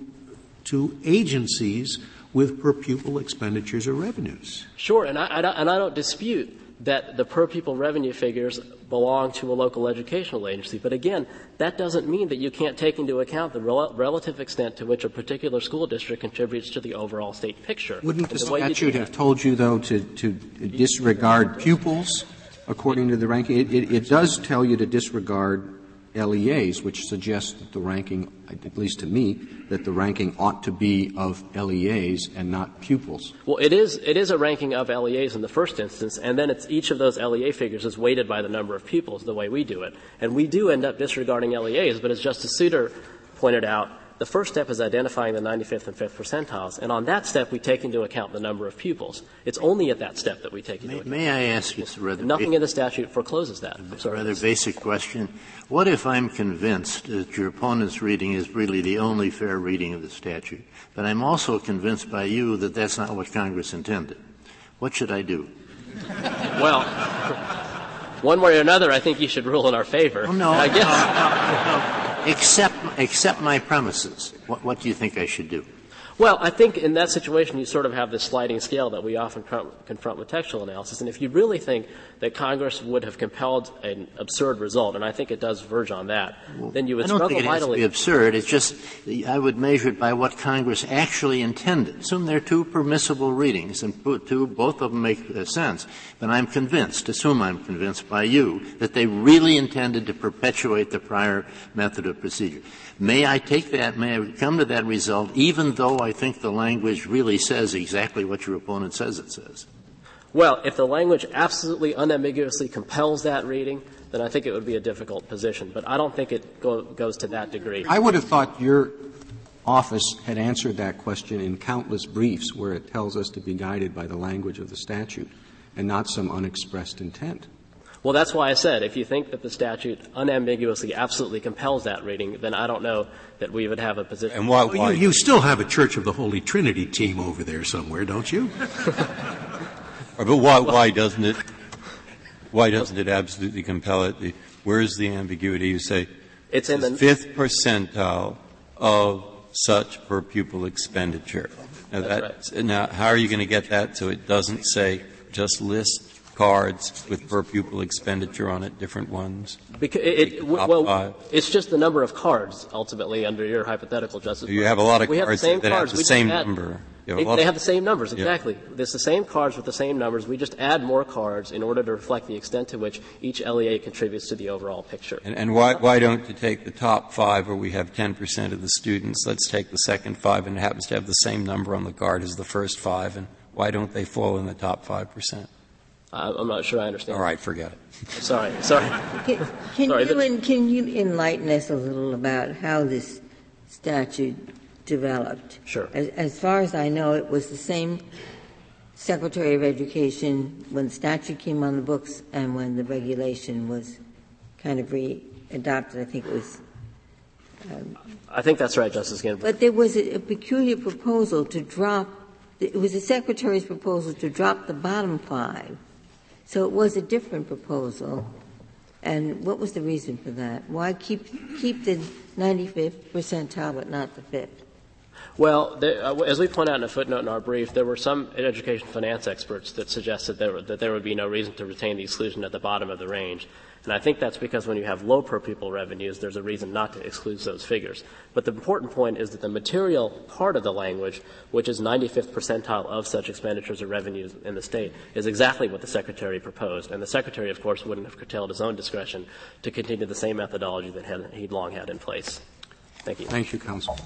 to agencies with per pupil expenditures or revenues. Sure, and I, I and I don't dispute that the per pupil revenue figures belong to a local educational agency. But again, that doesn't mean that you can't take into account the rel- relative extent to which a particular school district contributes to the overall state picture. Wouldn't And the do statute have told you, though, to, to disregard pupils according to the ranking? It, it, it does tell you to disregard LEAs, which suggests that the ranking, at least to me, that the ranking ought to be of LEAs and not pupils. Well, it is, it is a ranking of LEAs in the first instance, and then it's each of those LEA figures is weighted by the number of pupils the way we do it. And we do end up disregarding LEAs, but as Justice Souter pointed out, the first step is identifying the 95th and 5th percentiles, and on that step we take into account the number of pupils. It's only at that step that we take into may, account. May I ask you rather Nothing in the statute forecloses that. A rather basic question. What if I'm convinced that your opponent's reading is really the only fair reading of the statute, but I'm also convinced by you that that's not what Congress intended? What should I do? Well, one way or another, I think you should rule in our favor. Oh, no, I guess. no, no, no. Accept, accept my premises. What, what do you think I should do? Well, I think in that situation you sort of have this sliding scale that we often confront with textual analysis. And if you really think that Congress would have compelled an absurd result, and I think it does verge on that, well, then you would I don't struggle think it has mightily. to be absurd. It's just I would measure it by what Congress actually intended. Assume there are two permissible readings, and two, both of them make uh, sense. But I'm convinced, assume I'm convinced by you, that they really intended to perpetuate the prior method of procedure. May I take that, may I come to that result, even though I think the language really says exactly what your opponent says it says? Well, if the language absolutely unambiguously compels that reading, then I think it would be a difficult position. But I don't think it go, goes to that degree. I would have thought your office had answered that question in countless briefs where it tells us to be guided by the language of the statute and not some unexpressed intent. Well, that's why I said if you think that the statute unambiguously, absolutely compels that reading, then I don't know that we would have a position. And why, why? You, you, still have a Church of the Holy Trinity team over there somewhere, don't you? (laughs) but why, why doesn't it? Why doesn't it absolutely compel it? Where is the ambiguity? You say it's in the fifth percentile of such per pupil expenditure. Now, That's right. now how are you going to get that so it doesn't say just list cards with per pupil expenditure on it, different ones? Because it, well, five. it's just the number of cards ultimately under your hypothetical justice. So you have a lot of we cards have the same that cards. have the same add, number. Have they have the same numbers, exactly. Yeah. There's the same cards with the same numbers. We just add more cards in order to reflect the extent to which each LEA contributes to the overall picture. And, and why, why don't you take the top five where we have 10% of the students? Let's take the second five and it happens to have the same number on the card as the first five, and why don't they fall in the top 5%? I'm not sure I understand. All right, forget it. (laughs) Sorry, sorry. Can, can sorry, you in, can you enlighten us a little about how this statute developed? Sure. As, as, far as I know, it was the same Secretary of Education when the statute came on the books and when the regulation was kind of re-adopted. I think it was. Um, I think that's right, Justice Ginsburg. But there was a, a peculiar proposal to drop. It was the Secretary's proposal to drop the bottom five so it was a different proposal. And what was the reason for that? Why keep, keep the 95th percentile but not the fifth? Well, there, uh, as we point out in a footnote in our brief, there were some education finance experts that suggested there, that there would be no reason to retain the exclusion at the bottom of the range. And I think that's because when you have low per pupil revenues, there's a reason not to exclude those figures. But the important point is that the material part of the language, which is 95th percentile of such expenditures or revenues in the state, is exactly what the Secretary proposed. And the Secretary, of course, wouldn't have curtailed his own discretion to continue the same methodology that had, he'd long had in place. Thank you. Thank you, Counsel.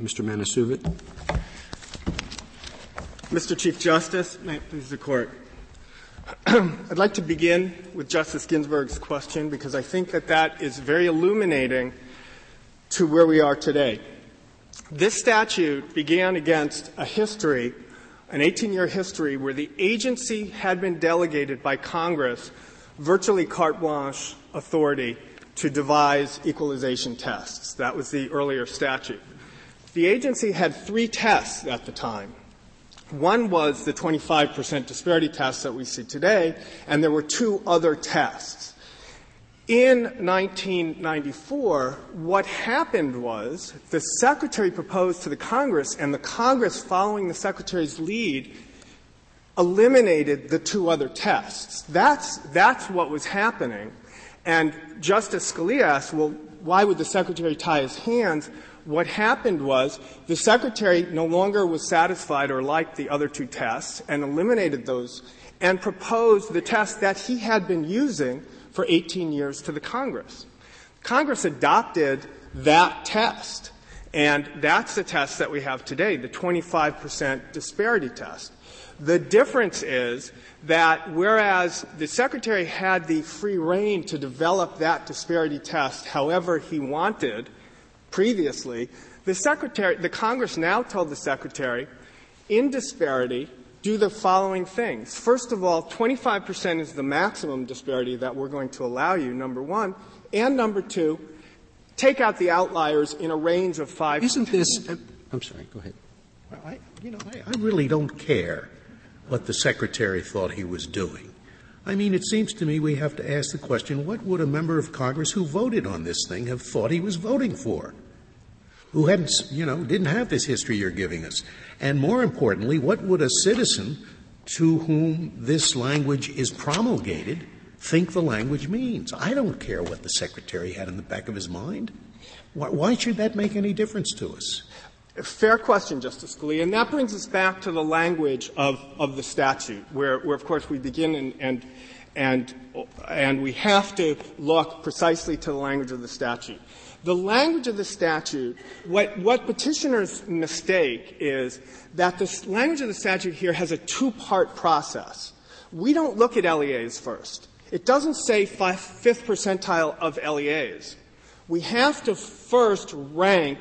Mr. Manasevit. Mr. Chief Justice, may it please the Court. I'd like to begin with Justice Ginsburg's question because I think that that is very illuminating to where we are today. This statute began against a history, an 18 year history, where the agency had been delegated by Congress virtually carte blanche authority to devise equalization tests. That was the earlier statute. The agency had three tests at the time. One was the 25% disparity test that we see today, and there were two other tests. In 1994, what happened was the Secretary proposed to the Congress, and the Congress, following the Secretary's lead, eliminated the two other tests. That's, that's what was happening. And Justice Scalia asked, well, why would the Secretary tie his hands? What happened was the secretary no longer was satisfied or liked the other two tests and eliminated those and proposed the test that he had been using for 18 years to the Congress. Congress adopted that test, and that's the test that we have today, the 25% disparity test. The difference is that whereas the Secretary had the free rein to develop that disparity test however he wanted previously, the Secretary, the Congress now told the Secretary, in disparity, do the following things. First of all, 25% is the maximum disparity that we're going to allow you, number one. And number two, take out the outliers in a range of five. Isn't this? Uh, I'm sorry. Go ahead. I, you know, I, I really don't care what the secretary thought he was doing. I mean, it seems to me we have to ask the question: What would a member of Congress who voted on this thing have thought he was voting for? Who hadn't, you know, didn't have this history you're giving us? And more importantly, what would a citizen to whom this language is promulgated think the language means? I don't care what the secretary had in the back of his mind. Why, why should that make any difference to us? Fair question, Justice Scalia. And that brings us back to the language of, of the statute, where, where, of course, we begin and, and, and, and we have to look precisely to the language of the statute. The language of the statute, what, what petitioners mistake is that the language of the statute here has a two-part process. We don't look at LEAs first. It doesn't say five, fifth percentile of LEAs. We have to first rank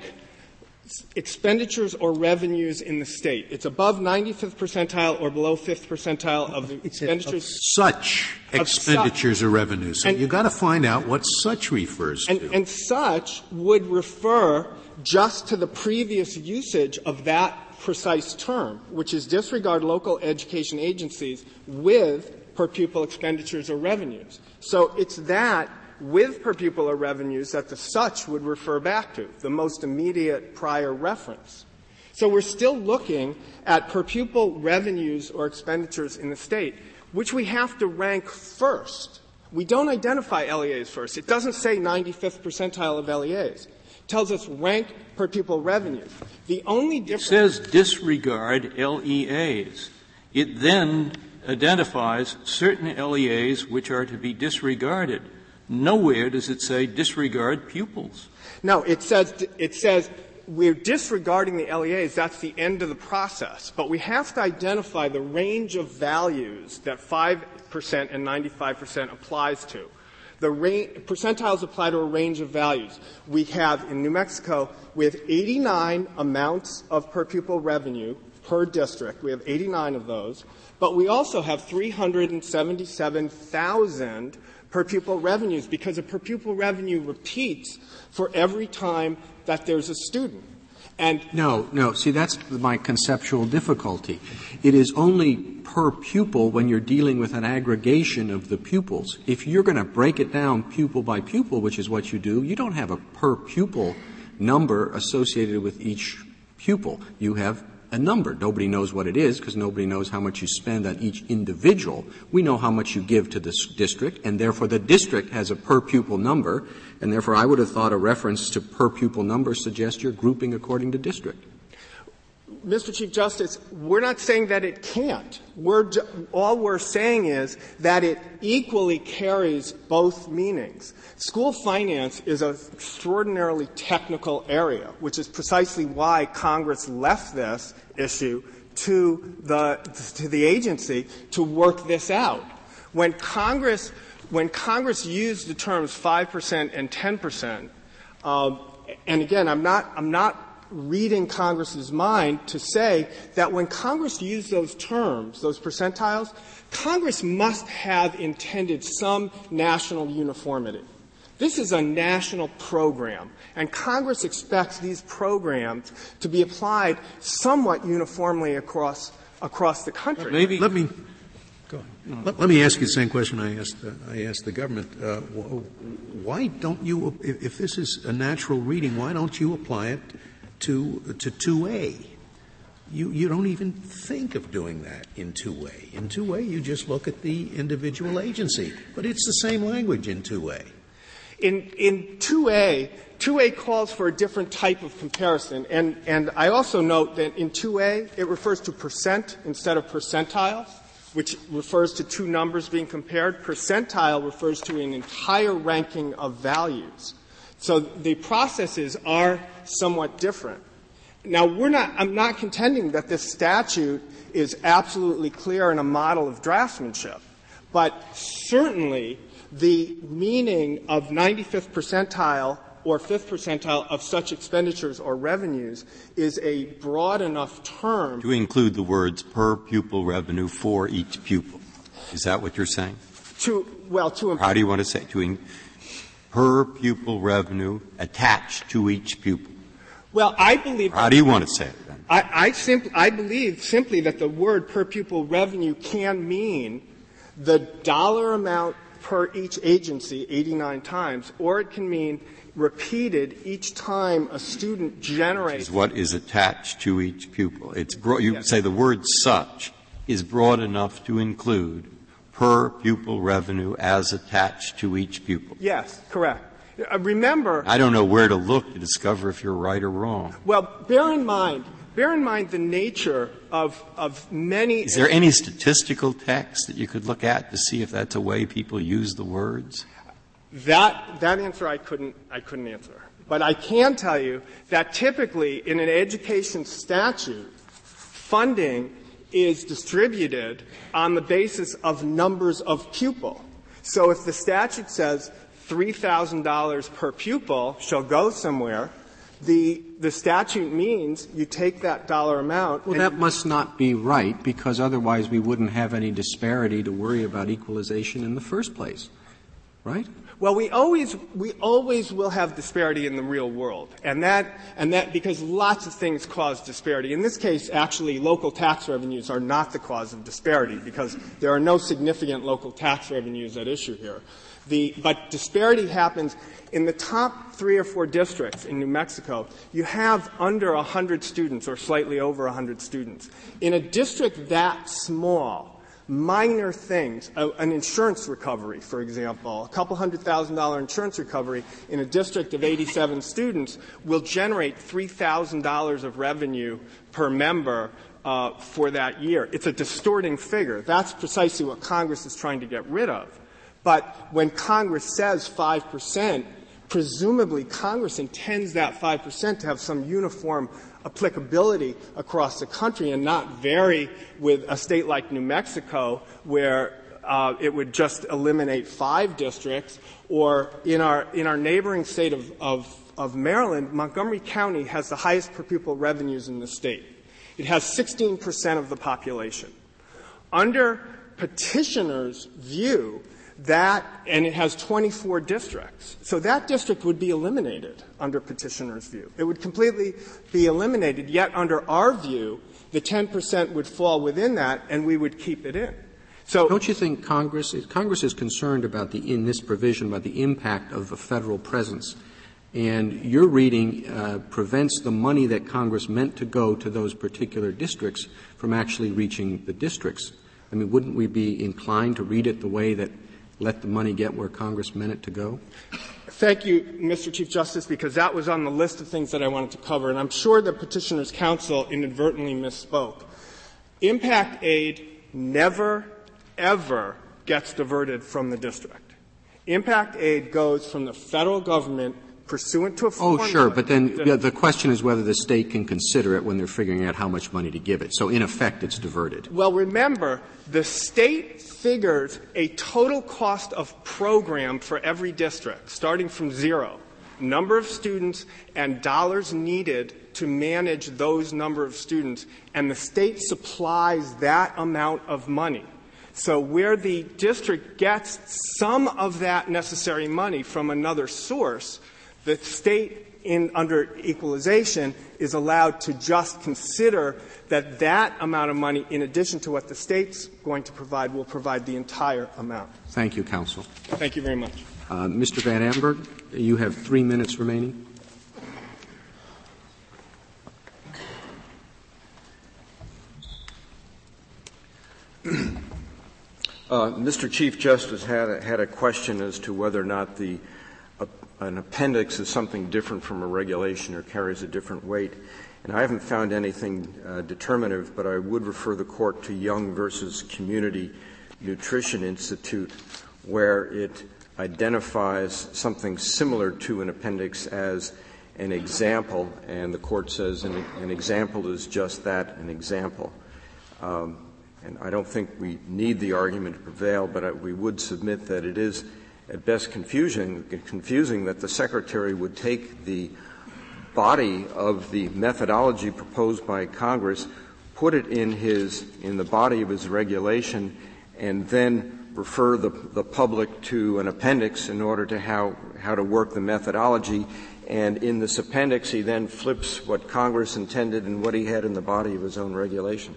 expenditures or revenues in the state. It's above 95th percentile or below 5th percentile of the expenditures. Of such of expenditures such. or revenues. So you've got to find out what such refers and, to. And such would refer just to the previous usage of that precise term, which is disregard local education agencies with per pupil expenditures or revenues. So it's that with per pupil or revenues that the such would refer back to, the most immediate prior reference. So we're still looking at per pupil revenues or expenditures in the state, which we have to rank first. We don't identify LEAs first. It doesn't say 95th percentile of LEAs. It tells us rank per pupil revenues. The only difference. It says disregard LEAs. It then identifies certain LEAs which are to be disregarded. Nowhere does it say disregard pupils. No, it says, it says we're disregarding the LEAs. That's the end of the process. But we have to identify the range of values that 5% and 95% applies to. The percentiles apply to a range of values. We have in New Mexico, we have 89 amounts of per pupil revenue per district. We have 89 of those. But we also have 377,000 per pupil revenues because a per pupil revenue repeats for every time that there's a student. And no, no. See, that's my conceptual difficulty. It is only per pupil when you're dealing with an aggregation of the pupils. If you're going to break it down pupil by pupil, which is what you do, you don't have a per pupil number associated with each pupil. You have a number. Nobody knows what it is because nobody knows how much you spend on each individual. We know how much you give to the district, and therefore the district has a per pupil number, and therefore I would have thought a reference to per pupil number suggests you're grouping according to district. Mr. Chief Justice, we're not saying that it can't. We're ju- all we're saying is that it equally carries both meanings. School finance is an extraordinarily technical area, which is precisely why Congress left this issue to the, to the agency to work this out. When Congress, when Congress used the terms 5% and 10%, um, and again, I'm not, I'm not reading Congress's mind to say that when Congress used those terms, those percentiles, Congress must have intended some national uniformity. This is a national program, and Congress expects these programs to be applied somewhat uniformly across across the country. Maybe let me go let, let, me ask you the same question I asked uh, I asked the government. Uh, why don't you, if, if this is a natural reading, why don't you apply it to, to 2A. You, you don't even think of doing that in 2A. In 2A, you just look at the individual agency. But it's the same language in 2A. In, in 2A, 2A calls for a different type of comparison. And, and I also note that in 2A, it refers to percent instead of percentile, which refers to two numbers being compared. Percentile refers to an entire ranking of values. So the processes are somewhat different. Now, we're not, I'm not contending that this statute is absolutely clear and a model of draftsmanship, but certainly the meaning of 95th percentile or fifth percentile of such expenditures or revenues is a broad enough term to include the words per pupil revenue for each pupil. Is that what you're saying? To well, to how do you want to say to in, per pupil revenue attached to each pupil? Well, I believe. How do you want to say it then? I, I, simply, I believe simply that the word per pupil revenue can mean the dollar amount per each agency 89 times, or it can mean repeated each time a student generates. Is what is attached to each pupil. It's broad, you yes. say the word such is broad enough to include per pupil revenue as attached to each pupil. Yes, correct. Uh, remember, I don't know where to look to discover if you're right or wrong. Well, bear in mind, bear in mind the nature of, of many. Is there any statistical text that you could look at to see if that's a way people use the words? That, that answer I couldn't, I couldn't answer. But I can tell you that typically in an education statute, funding is distributed on the basis of numbers of pupil. So if the statute says $3,000 per pupil shall go somewhere, the, the statute means you take that dollar amount. Well, that must not be right because otherwise we wouldn't have any disparity to worry about equalization in the first place, right? Well, we always, we always will have disparity in the real world. And that, and that, because lots of things cause disparity. In this case, actually, local tax revenues are not the cause of disparity because there are no significant local tax revenues at issue here. The, but disparity happens in the top three or four districts in New Mexico. You have under 100 students or slightly over 100 students. In a district that small, minor things, a, an insurance recovery, for example, a couple hundred thousand dollar insurance recovery in a district of 87 (laughs) students will generate $3,000 of revenue per member uh, for that year. It's a distorting figure. That's precisely what Congress is trying to get rid of. But when Congress says 5%, presumably Congress intends that 5% to have some uniform applicability across the country and not vary with a state like New Mexico where uh, it would just eliminate five districts, or in our in our neighboring state of, of, of Maryland, Montgomery County has the highest per pupil revenues in the state. It has 16% of the population. Under petitioners' view, that, and it has 24 districts. So that district would be eliminated under petitioner's view. It would completely be eliminated, yet under our view, the 10% would fall within that and we would keep it in. So don't you think Congress Congress is concerned about the in this provision about the impact of a federal presence, and your reading uh, prevents the money that Congress meant to go to those particular districts from actually reaching the districts. I mean, wouldn't we be inclined to read it the way that let the money get where Congress meant it to go? Thank you, Mr. Chief Justice, because that was on the list of things that I wanted to cover, and I'm sure the petitioner's counsel inadvertently misspoke. Impact aid never, ever gets diverted from the district. Impact aid goes from the federal government pursuant to a Oh, sure, but then the question is whether the state can consider it when they're figuring out how much money to give it. So in effect, it's diverted. Well, remember, the state figures a total cost of program for every district, starting from zero, number of students and dollars needed to manage those number of students, and the state supplies that amount of money. So where the district gets some of that necessary money from another source, the state in, under equalization is allowed to just consider that that amount of money, in addition to what the state's going to provide, will provide the entire amount. Thank you, counsel. Thank you very much. Uh, Mr. Van Amberg, you have three minutes remaining. Uh, Mr. Chief Justice had a, had a question as to whether or not the a, an appendix is something different from a regulation or carries a different weight. And I haven't found anything uh, determinative, but I would refer the court to Young versus Community Nutrition Institute, where it identifies something similar to an appendix as an example, and the court says an, an example is just that, an example. Um, and I don't think we need the argument to prevail, but I, we would submit that it is at best confusing, confusing that the Secretary would take the body of the methodology proposed by Congress, put it in his, in the body of his regulation, and then refer the, the public to an appendix in order to how, how to work the methodology. And in this appendix, he then flips what Congress intended and what he had in the body of his own regulation.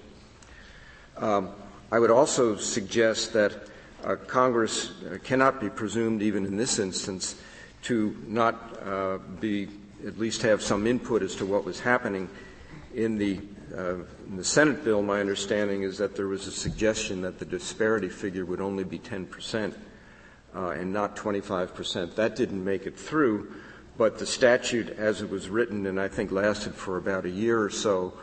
Um, I would also suggest that uh, Congress uh, cannot be presumed, even in this instance, to not uh, be at least have some input as to what was happening in the uh, in the Senate bill. My understanding is that there was a suggestion that the disparity figure would only be 10 percent uh, and not 25 percent. That didn't make it through, but the statute, as it was written, and I think lasted for about a year or so,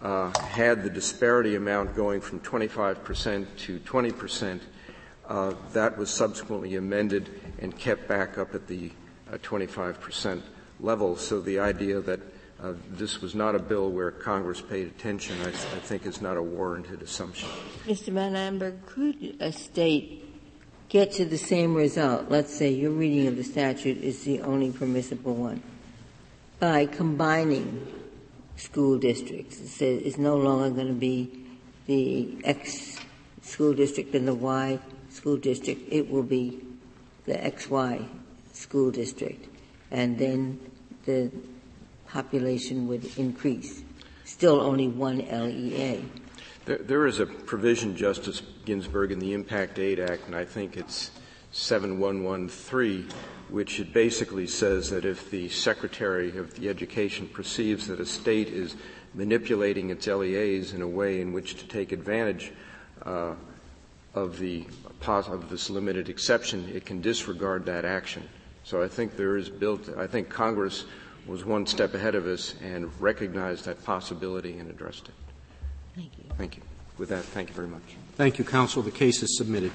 uh, had the disparity amount going from 25 percent to 20 percent. Uh, that was subsequently amended and kept back up at the uh, 25 percent level. So the idea that uh, this was not a bill where Congress paid attention, I, I, think, is not a warranted assumption. Mr. Van Amberg, could a state get to the same result? Let's say your reading of the statute is the only permissible one by combining school districts. It says It's no longer going to be the X school district and the Y school district. It will be the XY school district. And then the population would increase. Still only one LEA. There, there is a provision, Justice Ginsburg, in the Impact Aid Act, and I think it's 7113, which it basically says that if the Secretary of the Education perceives that a state is manipulating its LEAs in a way in which to take advantage uh, of the of this limited exception, it can disregard that action. So I think there is built. I think Congress was one step ahead of us and recognized that possibility and addressed it. Thank you. Thank you. With that, thank you very much. Thank you, counsel. The case is submitted.